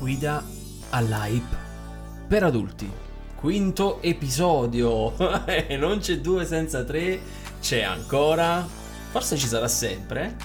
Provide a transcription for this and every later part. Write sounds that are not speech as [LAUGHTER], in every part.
guida all'hype per adulti. Quinto episodio. [LAUGHS] E non c'è due senza tre, c'è ancora, forse ci sarà sempre,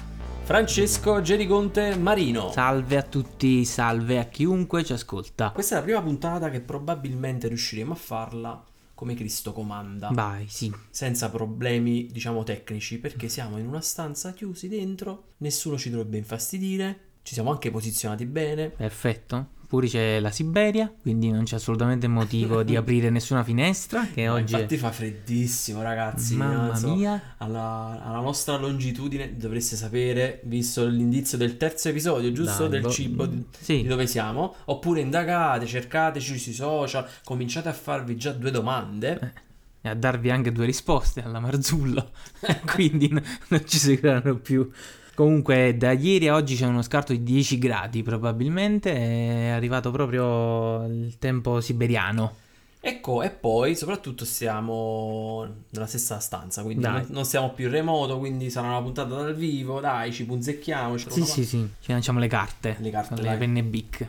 Francesco Gerigonte Marino. Salve a tutti, salve a chiunque ci ascolta. Questa è la prima puntata che probabilmente riusciremo a farla come Cristo comanda. Vai, sì. Senza problemi, diciamo, tecnici, perché siamo in una stanza chiusi dentro, nessuno ci dovrebbe infastidire, ci siamo anche posizionati bene. Perfetto. Pure c'è la Siberia, quindi non c'è assolutamente motivo di [LAUGHS] aprire nessuna finestra. Che oggi. Infatti fa freddissimo, ragazzi. Mamma so, mia. Alla, alla nostra longitudine dovreste sapere, visto l'indizio del terzo episodio, giusto? Dai, del boh, cibo, di, sì. di dove siamo. Oppure indagate, cercateci sui social, cominciate a farvi già due domande. E a darvi anche due risposte alla Marzullo. [LAUGHS] quindi non ci seguiranno più. Comunque, da ieri a oggi c'è uno scarto di 10 gradi, probabilmente. È arrivato proprio il tempo siberiano. Ecco, e poi soprattutto siamo nella stessa stanza, quindi non, non siamo più in remoto, quindi sarà una puntata dal vivo, dai, ci punzecchiamo. ci Sì, sì, sì. Ci lanciamo le carte. Le carte, le penne bic.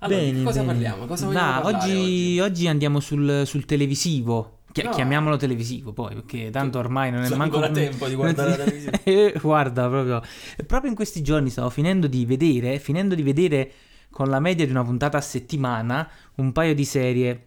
Allora, di cosa parliamo? Cosa vogliamo Va, parlare oggi, oggi andiamo sul, sul televisivo. Chi- No. Chiamiamolo televisivo poi, perché tanto ormai non è C'è manco ancora tempo di guardare la televisione. [LAUGHS] Eh, Guarda, proprio. Proprio in questi giorni stavo finendo di vedere, finendo di vedere con la media di una puntata a settimana un paio di serie.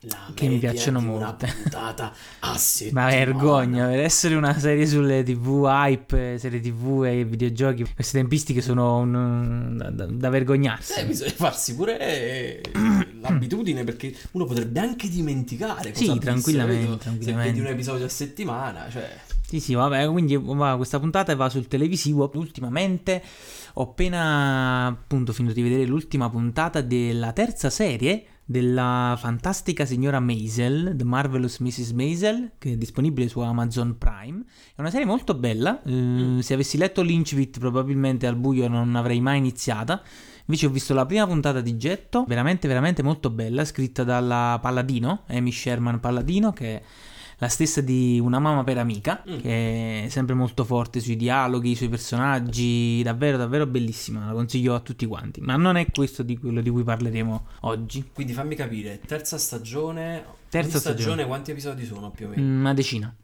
La Che mi piacciono di una molte. [LAUGHS] Ma vergogna, per essere una serie sulle tv, hype, serie tv e videogiochi, queste tempistiche sono un- da, da- vergognarsi. Eh, bisogna farsi pure eh, [CLEARS THROAT] l'abitudine perché uno potrebbe anche dimenticare. Sì, ha visto, tranquillamente, tranquillamente. Se vedi un episodio a settimana, cioè... Sì, sì, vabbè, quindi va, questa puntata va sul televisivo. Ultimamente ho appena appunto finito di vedere l'ultima puntata della terza serie della fantastica signora Maisel, The Marvelous Mrs. Maisel, che è disponibile su Amazon Prime. È una serie molto bella. eh, Se avessi letto l'Incivit probabilmente al buio non avrei mai iniziata. Invece ho visto la prima puntata di getto, veramente veramente molto bella, scritta dalla Palladino, Amy Sherman Palladino, che è la stessa di Una mamma per amica, Mm. che è sempre molto forte sui dialoghi, sui personaggi, davvero davvero bellissima, la consiglio a tutti quanti, ma non è questo di quello di cui parleremo oggi. Quindi fammi capire, terza stagione... Terza stagione, stagione. quanti episodi sono più o meno? Mm, Una decina.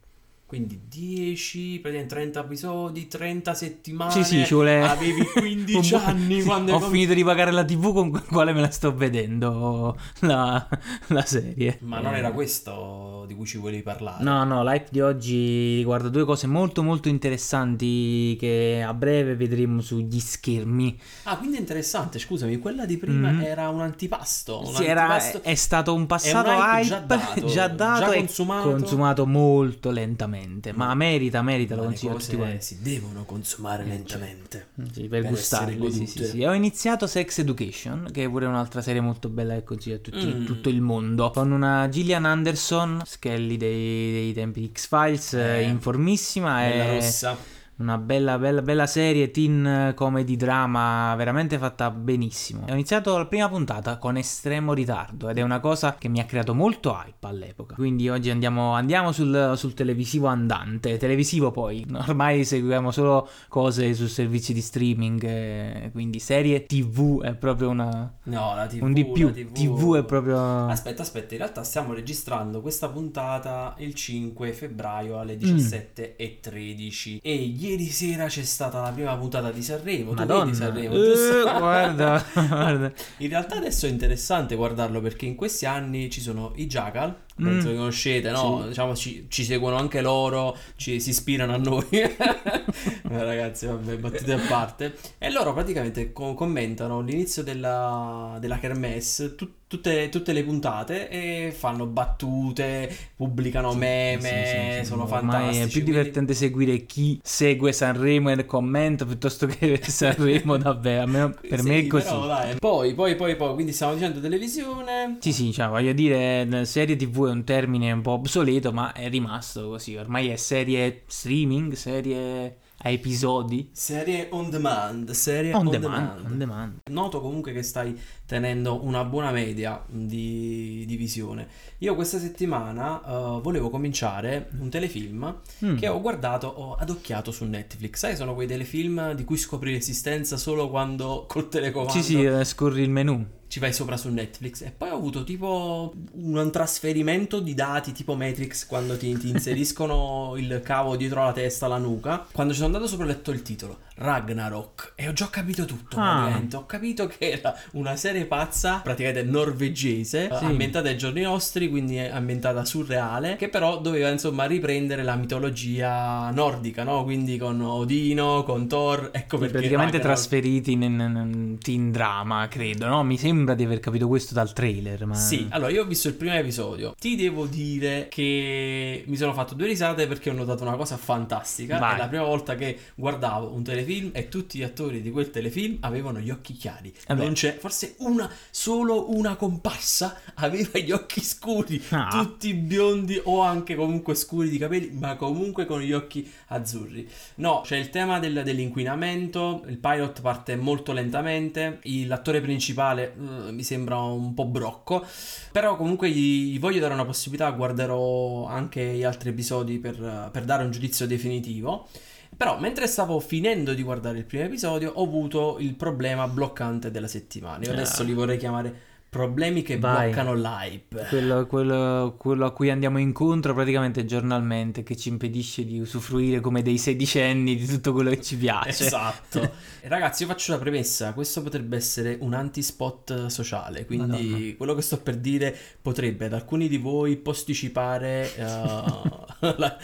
Quindi 10, praticamente 30 episodi, 30 settimane. Sì, sì, ci vuole... Avevi [LAUGHS] 15 un po'- anni quando Ho com- finito di pagare la tv con quale me la sto vedendo, la, la serie. Ma non Eh, era questo di cui ci volevi parlare. No, no, l'hype di oggi riguarda due cose molto molto interessanti che a breve vedremo sugli schermi. Ah, quindi è interessante, scusami, quella di prima Mhm. era un antipasto. Un Sì, era- antipasto- è stato un passato È un hype hype, [LAUGHS] già dato, già dato già e consumato. consumato molto lentamente. Ma merita, merita, lo Ma le consiglio a tutti cose quanti. si devono consumare lentamente. Sì, per, per gustarle, sì, sì, sì. Ho iniziato Sex Education, che è pure un'altra serie molto bella che consiglio a tutti, Mm. tutto il mondo. Con una Gillian Anderson, Skelly dei, dei tempi di X-Files, Eh, eh, informissima. Bella e rossa. Una bella, bella, bella serie, teen comedy drama, veramente fatta benissimo. Ho iniziato la prima puntata con estremo ritardo ed è una cosa che mi ha creato molto hype all'epoca. Quindi oggi andiamo, andiamo sul, sul televisivo andante. Televisivo poi, [LAUGHS] ormai seguiamo solo cose su servizi di streaming, eh, quindi serie TV è proprio una... No, la TV. un di più. la TV è proprio... Aspetta, aspetta, in realtà stiamo registrando questa puntata il 5 febbraio Mm. alle 17.13 e ieri sera c'è stata la prima puntata di Sanremo. Tu Madonna, vedi Sanremo, giusto? [LAUGHS] guarda, [LAUGHS] guarda. In realtà adesso è interessante guardarlo perché in questi anni ci sono i Jackal, penso Mm. che conoscete, no? Sì. Diciamo ci, ci seguono anche loro, ci, si ispirano a noi. [LAUGHS] Ragazzi, vabbè, battute a parte. E loro praticamente co- commentano l'inizio della, della Kermesse, tu- tutte, tutte le puntate e fanno battute, pubblicano meme, Sì, sì, sì, sono fantastici. È più quindi- divertente seguire chi segue Sanremo e commenta piuttosto che [LAUGHS] Sanremo davvero. Almeno per me è così. però, dai. Poi, poi, poi, poi, quindi stiamo dicendo televisione. Sì, sì, cioè, voglio dire, serie TV è un termine un po' obsoleto, ma è rimasto così. Ormai è serie streaming, serie a episodi. Serie on demand, serie On on, demand, demand. on demand. Noto comunque che stai tenendo una buona media di, di visione. Io questa settimana eh, volevo cominciare un telefilm Mm. che ho guardato, ho adocchiato su Netflix. Sai, sono quei telefilm di cui scopri l'esistenza solo quando col telecomando Sì, sì, eh, scorri il menu. Ci vai sopra su Netflix. E poi ho avuto tipo un trasferimento di dati tipo Matrix quando ti, ti inseriscono [LAUGHS] il cavo dietro la testa, la nuca. Quando ci sono andato sopra ho letto il titolo Ragnarok e ho già capito tutto. Ah. Ho capito che era una serie pazza, praticamente norvegese, Sì. ambientata ai giorni nostri, quindi ambientata surreale, che però doveva insomma riprendere la mitologia nordica, no? Quindi con Odino, con Thor, ecco perché praticamente Ragnarok. trasferiti in, in- in teen drama, credo, no? Mi sembra di aver capito questo dal trailer, ma... Sì, allora io ho visto il primo episodio. Ti devo dire che mi sono fatto due risate perché ho notato una cosa fantastica. Vai. È la prima volta che guardavo un telefilm e tutti gli attori di quel telefilm avevano gli occhi chiari. Beh. non c'è, forse una, solo una comparsa aveva gli occhi scuri, Ah. tutti biondi o anche comunque scuri di capelli, ma comunque con gli occhi azzurri. No, c'è il tema del- dell'inquinamento, il pilot parte molto lentamente, l'attore principale mi sembra un po' brocco, però comunque gli, gli voglio dare una possibilità, guarderò anche gli altri episodi per, per dare un giudizio definitivo. Però mentre stavo finendo di guardare il primo episodio ho avuto il problema bloccante della settimana. Io adesso Ah. li vorrei chiamare problemi che Vai. bloccano l'hype. Quello, quello- quello a cui andiamo incontro praticamente giornalmente, che ci impedisce di usufruire come dei sedicenni di tutto quello che ci piace. Esatto. [LAUGHS] Ragazzi, io faccio una premessa: questo potrebbe essere un anti-spot sociale. Quindi, Madonna. quello che sto per dire potrebbe ad alcuni di voi posticipare [LAUGHS] la-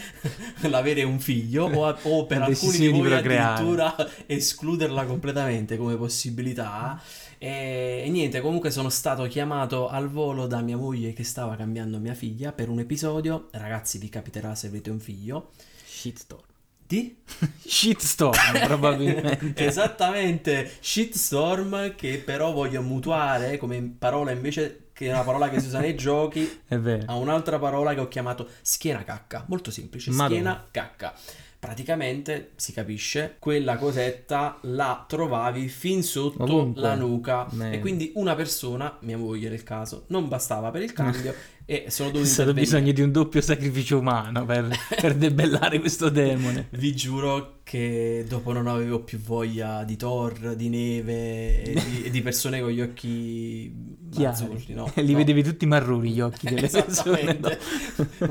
l'avere un figlio, o, o per alcuni di di voi procreare. addirittura escluderla completamente come possibilità. E, e niente, comunque sono stato chiamato al volo da mia moglie che stava cambiando mia figlia per un episodio. Ragazzi, vi capiterà se avete un figlio. Shitstorm. Di? [LAUGHS] Shitstorm, probabilmente. [LAUGHS] Esattamente, shitstorm che però voglio mutuare come parola invece che è una parola che si usa nei giochi [LAUGHS] È vero. a un'altra parola che ho chiamato schiena cacca, molto semplice, Madonna. schiena cacca. Praticamente si capisce, quella cosetta la trovavi fin sotto Ovunque. la nuca Beh. e quindi una persona, mia moglie nel caso, non bastava per il cambio [LAUGHS] e sono È dovuto stato intervenire. bisogno di un doppio sacrificio umano per, [LAUGHS] per debellare questo demone. Vi giuro che dopo non avevo più voglia di Thor, di neve e di, e di persone con gli occhi. Azzurri, no? [LAUGHS] Li No. vedevi tutti marroni gli occhi delle [LAUGHS] persone. Esattamente.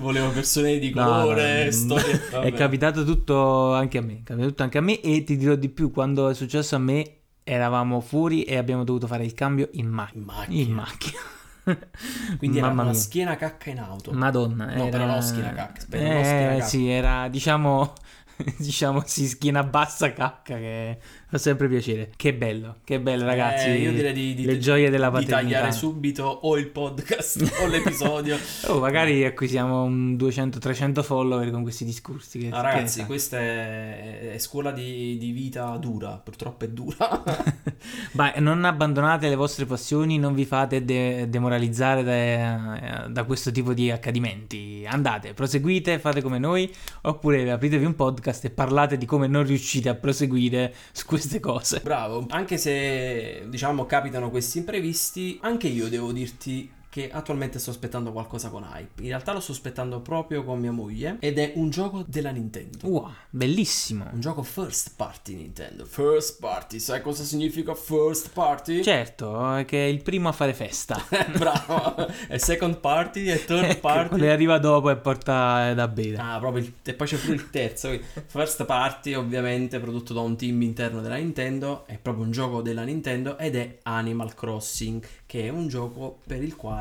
Volevo persone di No, colore, no, storie. È capitato tutto anche a me. È capitato tutto anche a me. E ti dirò di più: quando è successo a me, eravamo fuori e abbiamo dovuto fare il cambio in macchina. in macchina. In macchina. [LAUGHS] Quindi era Mamma una mia. schiena cacca in auto. Madonna, No, era... però no, schiena cacca, eh, no, schiena cacca. sì, era diciamo diciamo sì, schiena bassa cacca che fa sempre piacere. Che bello, che bello ragazzi. Eh, io direi di, di- le gioie della di paternità. tagliare subito o il podcast [LAUGHS] o l'episodio. Oh, magari acquisiamo un 200-300 follower con questi discorsi. Che, Ah, che ragazzi, sai? questa è, è scuola di, di vita dura, purtroppo è dura. [LAUGHS] Ma non abbandonate le vostre passioni, non vi fate de- demoralizzare da, da questo tipo di accadimenti. Andate, proseguite, fate come noi, oppure apritevi un podcast e parlate di come non riuscite a proseguire su queste cose. Bravo, anche se diciamo capitano questi imprevisti, anche io devo dirti che attualmente sto aspettando qualcosa con hype. In realtà lo sto aspettando proprio con mia moglie ed è un gioco della Nintendo. Wow, bellissimo. Un gioco first party Nintendo. First party, sai cosa significa first party? Certo, è che è il primo a fare festa. [LAUGHS] Bravo. È second party e third [LAUGHS] Ecco, party. che arriva dopo e porta da bere. Ah, proprio il- e poi c'è pure il terzo. First Party, ovviamente, prodotto da un team interno della Nintendo. È proprio un gioco della Nintendo ed è Animal Crossing, che è un gioco per il quale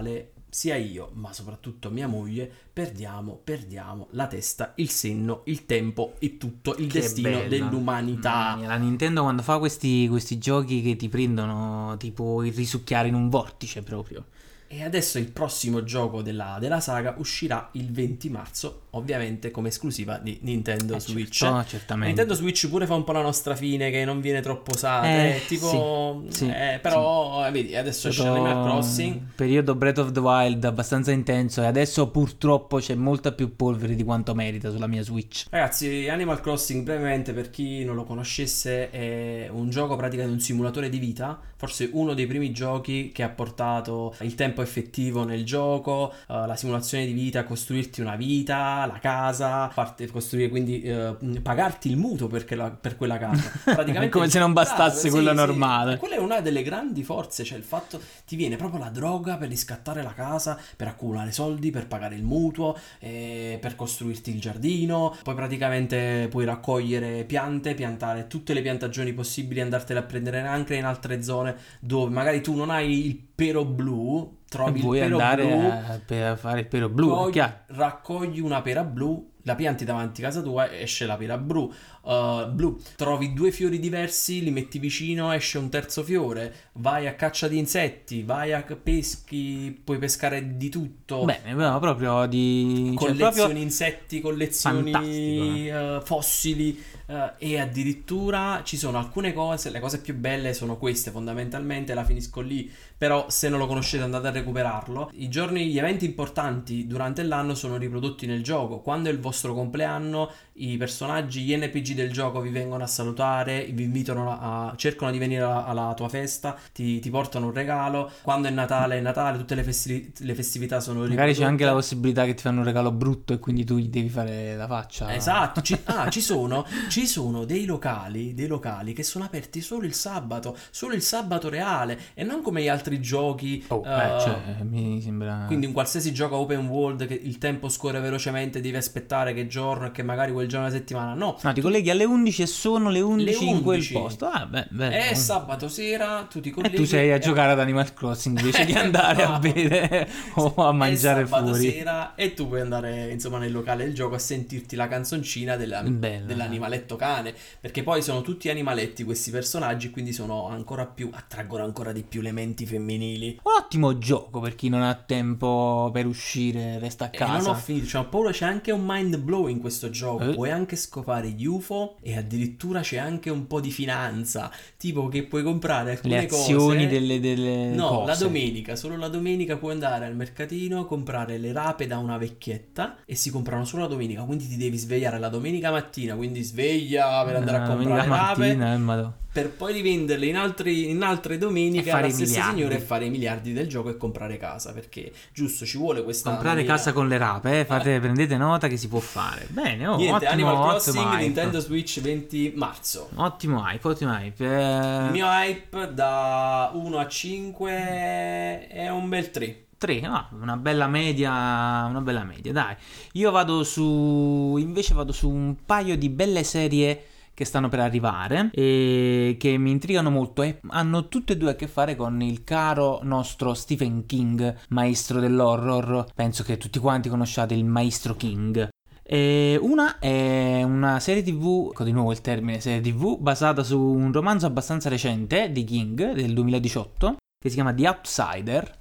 sia io, ma soprattutto mia moglie, perdiamo, perdiamo la testa, il senno, il tempo e tutto il Che destino bella. dell'umanità. Mia, La Nintendo quando fa questi, questi giochi che ti prendono tipo il risucchiare in un vortice proprio. E adesso il prossimo gioco della, della saga uscirà il 20 marzo, ovviamente come esclusiva di Nintendo Eh, Switch. certo, certamente. Nintendo Switch pure fa un po' la nostra fine, che non viene troppo usata. Eh, tipo, sì, sì, eh, però, eh, vedi, adesso esce Stato Animal Crossing. Periodo Breath of the Wild abbastanza intenso e adesso purtroppo c'è molta più polvere di quanto merita sulla mia Switch. Ragazzi, Animal Crossing, brevemente, per chi non lo conoscesse, è un gioco praticamente un simulatore di vita. Forse uno dei primi giochi che ha portato il tempo effettivo nel gioco, eh, la simulazione di vita, costruirti una vita, la casa, farti costruire quindi eh, pagarti il mutuo perché la- per quella casa. [LAUGHS] Praticamente Come se non bastasse quello sì, sì. normale. E quella è una delle grandi forze, cioè il fatto ti viene proprio la droga per riscattare la casa, per accumulare soldi, per pagare il mutuo, eh, per costruirti il giardino, poi praticamente puoi raccogliere piante, piantare tutte le piantagioni possibili, andartele a prendere anche in altre zone dove magari tu non hai il pero blu, trovi il Vuoi pero andare blu, a, per fare il pelo blu, Poi raccogli una pera blu, la pianti davanti a casa tua, esce la pera blu. uh, blu. Trovi due fiori diversi, li metti vicino, esce un terzo fiore. Vai a caccia di insetti, vai a peschi, puoi pescare di tutto. Bene, no, proprio di... cioè, collezioni proprio... insetti, collezioni eh, fossili eh, e addirittura ci sono alcune cose, le cose più belle sono queste fondamentalmente, la finisco lì, però se non lo conoscete andate a recuperarlo. I giorni, gli eventi importanti durante l'anno sono riprodotti nel gioco, quando è il vostro compleanno i personaggi, gli NPG del gioco vi vengono a salutare, vi invitano a, cercano di venire alla, alla tua festa, ti, ti portano un regalo, quando è Natale è Natale, tutte le, festi- le festività sono Magari c'è anche la riprodotte. possibilità che ti fanno un regalo brutto e quindi tu gli devi fare la faccia. Esatto, ci, [LAUGHS] ah, ci sono, ci sono dei locali, dei locali che sono aperti solo il sabato, solo il sabato reale e non come gli altri giochi. Oh, eh, eh, cioè, mi sembra... Quindi un qualsiasi gioco open world che il tempo scorre velocemente, devi aspettare che giorno e che magari quel giorno della settimana. No, No, ti colleghi alle 11 e sono le 11, in quel 11. posto. Ah, beh, beh. è sabato sera, tu ti E colleghi tu sei a e- giocare ad Animal Crossing invece di [LAUGHS] andare a bere o a mangiare è sabato fuori. sera e tu puoi andare insomma nel locale del gioco a sentirti la canzoncina della- dell'animaletto cane perché poi sono tutti animaletti questi personaggi quindi sono ancora più attraggono ancora di più le menti femminili Un ottimo gioco per chi non ha tempo per uscire, resta a e casa. non ho finito c'è paura c'è anche un mind blow in questo gioco Eh. puoi anche scopare gli UFO e addirittura c'è anche un po' di finanza tipo che puoi comprare alcune Le azioni cose delle, delle No, cose. la domenica, solo la domenica puoi andare al mercatino, comprare le rape da una vecchietta e si comprano solo la domenica, quindi ti devi svegliare la domenica mattina, quindi sveglia per andare a Ah, comprare le rape mattina, eh, per poi rivenderle in, altri- in altre domeniche E alla stessa miliardi. Signora e fare i miliardi del gioco e comprare casa, perché giusto, ci vuole questa Comprare mania. casa con le rape, eh, fate, prendete nota che si può fare. Bene, oh, Niente, ottimo, Animal ottimo Crossing, hype. Nintendo Switch 20 marzo. Ottimo hype, ottimo hype. Eh, Il mio hype da 1 a 5 è un bel 3. 3, ah, una bella media, una bella media, dai. Io vado su, invece vado su un paio di belle serie che stanno per arrivare e che mi intrigano molto e hanno tutte e due a che fare con il caro nostro Stephen King, maestro dell'horror. Penso che tutti quanti conosciate il maestro King. E una è una serie tv, ecco di nuovo il termine serie tv, basata su un romanzo abbastanza recente di King del 2018 che si chiama The Outsider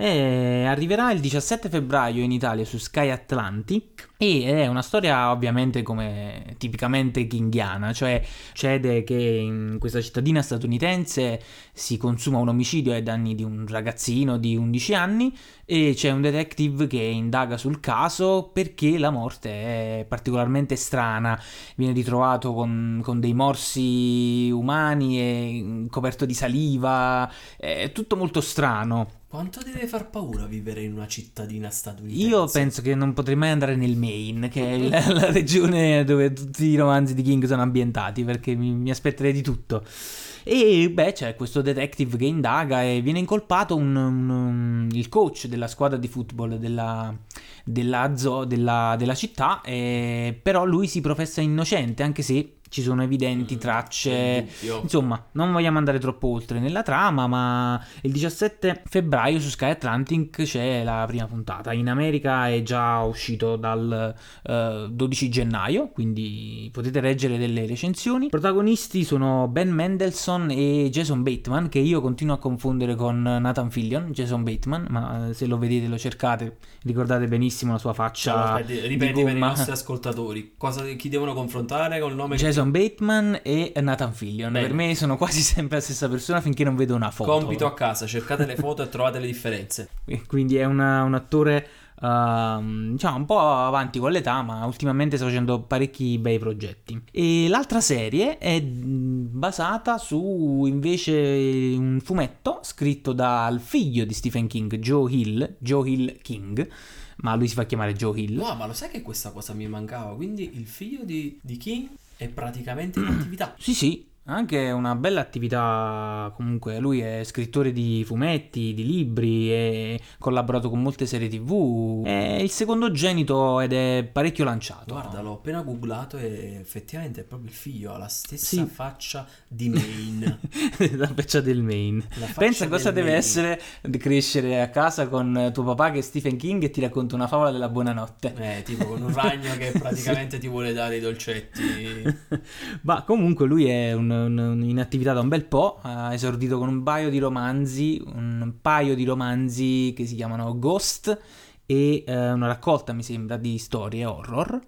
e arriverà il 17 febbraio in Italia su Sky Atlantic. E è una storia ovviamente come tipicamente kinghiana, cioè succede che in questa cittadina statunitense si consuma un omicidio ai danni di un ragazzino di 11 anni e c'è un detective che indaga sul caso perché la morte è particolarmente strana, viene ritrovato con, con dei morsi umani e coperto di saliva, è tutto molto strano. Quanto deve far paura vivere in una cittadina statunitense? Io penso che non potrei mai andare nel Maine, che è la, la regione dove tutti i romanzi di King sono ambientati, perché mi, mi aspetterei di tutto. E beh, c'è questo detective che indaga e viene incolpato un- un- un- il coach della squadra di football della, della, zo- della- della città, e- però lui si professa innocente, anche se ci sono evidenti Mm, tracce. Insomma, non vogliamo andare troppo oltre nella trama, ma il 17 febbraio su Sky Atlantic c'è la prima puntata. In America è già uscito dal eh, 12 gennaio, quindi potete leggere delle recensioni. I protagonisti sono Ben Mendelssohn e Jason Bateman, che io continuo a confondere con Nathan Fillion, Jason Bateman, ma eh, se lo vedete, lo cercate, ricordate benissimo la sua faccia. Di ripeti per i nostri ascoltatori. Cosa, chi devono confrontare col nome? Jason Bateman e Nathan Fillion. Bene. Per me sono quasi [LAUGHS] sempre la stessa persona finché non vedo una foto. Compito a casa, cercate le foto e trovate le differenze. [LAUGHS] Quindi è una- un attore ehm, diciamo un po' avanti con l'età, ma ultimamente sta facendo parecchi bei progetti. E l'altra serie è basata su invece un fumetto scritto dal figlio di Stephen King, Joe Hill, Joe Hill King, ma lui si fa chiamare Joe Hill. No, ma lo sai che questa cosa mi mancava? Quindi il figlio di, di King è praticamente in attività. Sì, sì, anche una bella attività comunque. Lui è scrittore di fumetti, di libri e collaborato con molte serie TV. È il secondogenito ed è parecchio lanciato. Guarda, l'ho appena googlato e effettivamente è proprio il figlio, ha la stessa Sì. faccia di Maine. [LAUGHS] La faccia del main. La faccia Pensa cosa deve Maine. essere crescere a casa con tuo papà che è Stephen King e ti racconta una favola della buonanotte. Eh, tipo con un ragno che [LAUGHS] praticamente ti vuole dare i dolcetti. [LAUGHS] Ma comunque lui è un- in attività da un bel po', ha esordito con un paio di romanzi, un paio di romanzi che si chiamano Ghost e eh, una raccolta, mi sembra, di storie horror,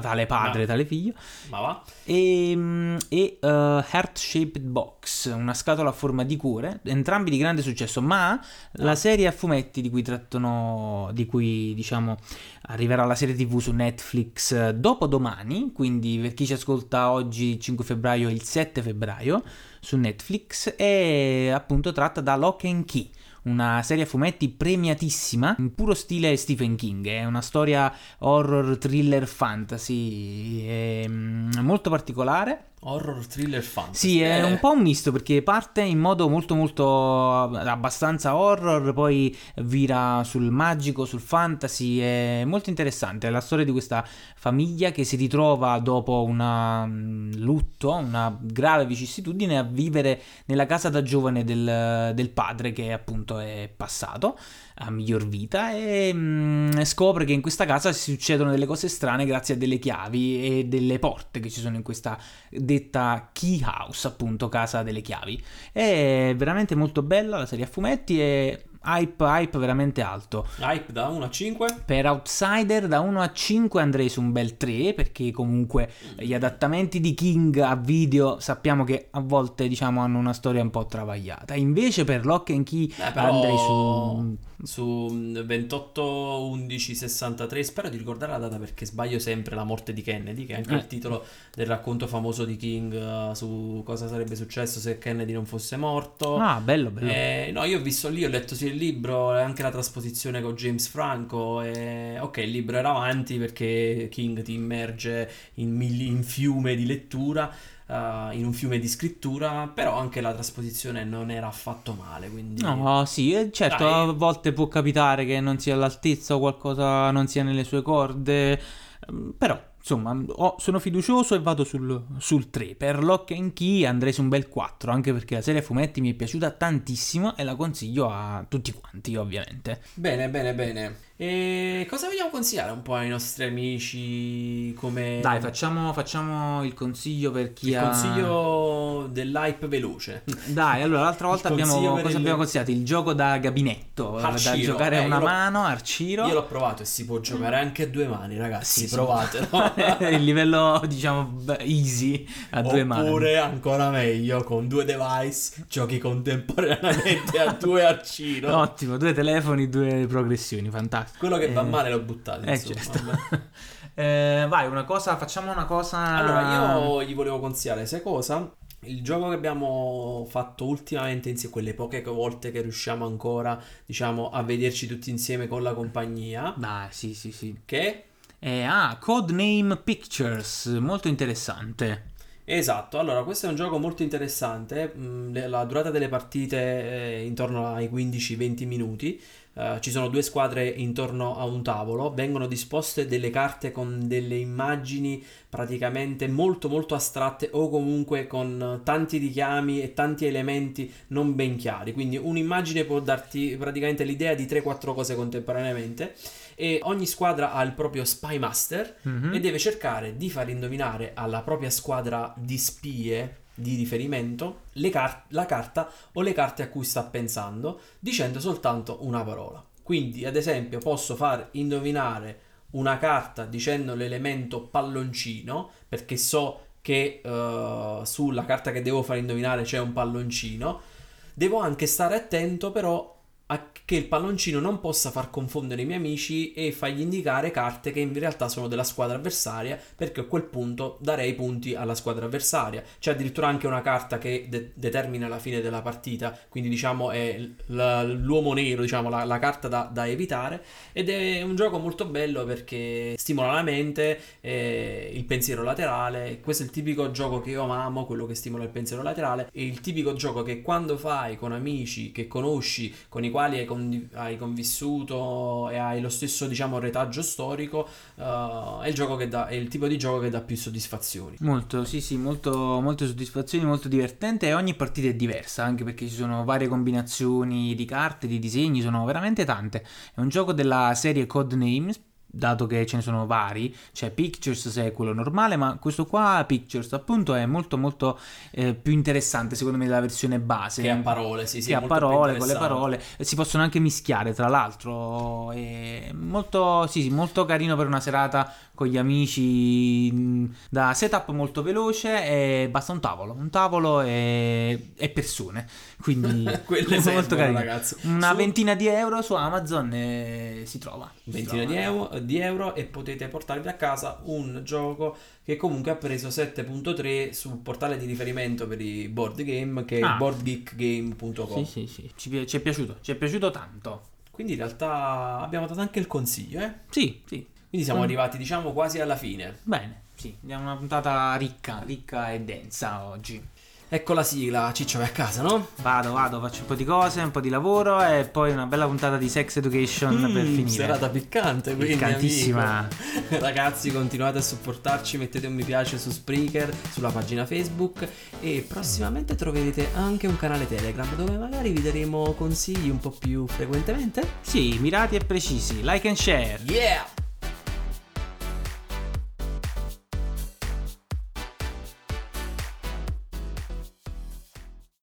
tale padre, ma- tale figlio, Ma va? e, mm, e eh, Heart Shaped Box, una scatola a forma di cuore, entrambi di grande successo, ma la serie a fumetti di cui trattano, di cui diciamo arriverà la serie tv su Netflix eh, dopo domani, quindi per chi ci ascolta oggi 5 febbraio e il 7 febbraio su Netflix, è appunto tratta da Lock and Key. Una serie a fumetti premiatissima in puro stile Stephen King. È una storia horror, thriller, fantasy. È mm, molto particolare. Horror thriller fantasy. Sì, è Eh, un po' un misto perché parte in modo molto molto abbastanza horror, poi vira sul magico, sul fantasy, è molto interessante. È la storia di questa famiglia che si ritrova dopo un lutto, una grave vicissitudine a vivere nella casa da giovane del, del padre che appunto è passato a miglior vita e mm, scopre che in questa casa si succedono delle cose strane grazie a delle chiavi e delle porte che ci sono in questa detta key house, appunto casa delle chiavi. È veramente molto bella la serie a fumetti e hype, hype veramente alto. Hype da 1 a 5. Per Outsider da 1 a 5 andrei su un bel 3 perché comunque gli adattamenti di King a video sappiamo che a volte diciamo hanno una storia un po' travagliata. Invece per Lock and Key Eh, però andrei su su mm, 28 11 63 spero di ricordare la data perché sbaglio sempre la morte di Kennedy che è anche Eh. il titolo del racconto famoso di King eh, su cosa sarebbe successo se Kennedy non fosse morto Ah, bello, bello. Eh, no, io ho visto lì, ho letto sia il libro anche la trasposizione con James Franco. E... Ok, il libro era avanti perché King ti immerge in, milli- in fiume di lettura, eh, in un fiume di scrittura, però anche la trasposizione non era affatto male. Quindi... No, sì, eh, certo, Dai. a volte può capitare che non sia all'altezza o qualcosa non sia nelle sue corde, ehm, però insomma ho- sono fiducioso e vado sul, sul 3. Per Lock and Key andrei su un bel 4, anche perché la serie a fumetti mi è piaciuta tantissimo e la consiglio a tutti quanti, ovviamente. Bene, bene, bene. E cosa vogliamo consigliare un po' ai nostri amici come... Dai, facciamo, facciamo il consiglio per chi il ha... consiglio dell'hype veloce. Dai, allora l'altra volta Il abbiamo, il- abbiamo consigliato? Il gioco da gabinetto, da Arciro, giocare a eh, una l'ho- mano, Arciro. Io l'ho provato e si può giocare anche a due mani, ragazzi. Sì, sì. provatelo. [LAUGHS] il livello diciamo easy a due mani. Oppure ancora meglio, con due device giochi contemporaneamente a [LAUGHS] due arcino. Ottimo, due telefoni, due progressioni, fantastico. Quello che va Eh, male l'ho buttato. Eh, certo. [LAUGHS] Eh, vai, una cosa, facciamo una cosa. Allora, io gli volevo consigliare, sai cosa? Il gioco che abbiamo fatto ultimamente insieme, quelle poche volte che riusciamo ancora, diciamo, a vederci tutti insieme con la compagnia, Dai, sì, sì, sì. che Eh, ah, Codename Pictures, molto interessante. Esatto, allora questo è un gioco molto interessante, mm, la durata delle partite è intorno ai 15-20 minuti, eh, ci sono due squadre intorno a un tavolo, vengono disposte delle carte con delle immagini praticamente molto molto astratte o comunque con tanti richiami e tanti elementi non ben chiari. Quindi un'immagine può darti praticamente l'idea di 3-4 cose contemporaneamente e ogni squadra ha il proprio spy master Mhm. e deve cercare di far indovinare alla propria squadra di spie di riferimento car- la carta o le carte a cui sta pensando dicendo soltanto una parola. Quindi, ad esempio, posso far indovinare una carta dicendo l'elemento palloncino perché so che eh, sulla carta che devo far indovinare c'è un palloncino. Devo anche stare attento però che il palloncino non possa far confondere i miei amici e fargli indicare carte che in realtà sono della squadra avversaria perché a quel punto darei punti alla squadra avversaria. C'è addirittura anche una carta che de- determina la fine della partita, quindi diciamo è l- l'uomo nero, diciamo la, la carta da, da evitare. Ed è un gioco molto bello perché stimola la mente, eh, il pensiero laterale, questo è il tipico gioco che io amo, quello che stimola il pensiero laterale, è il tipico gioco che quando fai con amici che conosci, con i quali hai, condi- hai convissuto e hai lo stesso diciamo retaggio storico, eh, è il dà, è il tipo di gioco che dà più soddisfazioni. Molto, sì, sì, molto, molte soddisfazioni, molto divertente e ogni partita è diversa, anche perché ci sono varie combinazioni di carte, di disegni, sono veramente tante. È un gioco della serie Codenames, dato che ce ne sono vari, c'è Pictures se è quello normale, ma questo qua Pictures appunto è molto molto eh, più interessante secondo me della versione base. Che a parole, sì, sì, Che a parole, con le parole, e si possono anche mischiare tra l'altro, è molto, sì, sì, molto carino per una serata con gli amici, da setup molto veloce e basta un tavolo, un tavolo e, e persone, quindi [LAUGHS] Quelle molto servono, carino. ragazzi. Una Su- ventina di euro su Amazon e si trova. Si ventina di trova. euro, di euro e potete portarvi a casa un gioco che comunque ha preso 7.3 sul portale di riferimento per i board game che è Ah. boardgeekgame.com Sì, sì, sì, ci, ci è piaciuto, ci è piaciuto tanto. quindi in realtà abbiamo dato anche il consiglio eh? Sì, sì, quindi siamo Mm. arrivati diciamo quasi alla fine bene, sì, abbiamo una puntata ricca, ricca e densa oggi. ecco la sigla Ciccio vai a casa no? Vado, vado, faccio un po' di cose, un po' di lavoro e poi una bella puntata di Sex Education per Mm, finire. serata piccante quindi Piccantissima. amico. [LAUGHS] ragazzi continuate a supportarci mettete un mi piace su Spreaker sulla pagina Facebook e prossimamente troverete anche un canale Telegram dove magari vi daremo consigli un po' più frequentemente Sì, mirati e precisi. Like and share. Yeah!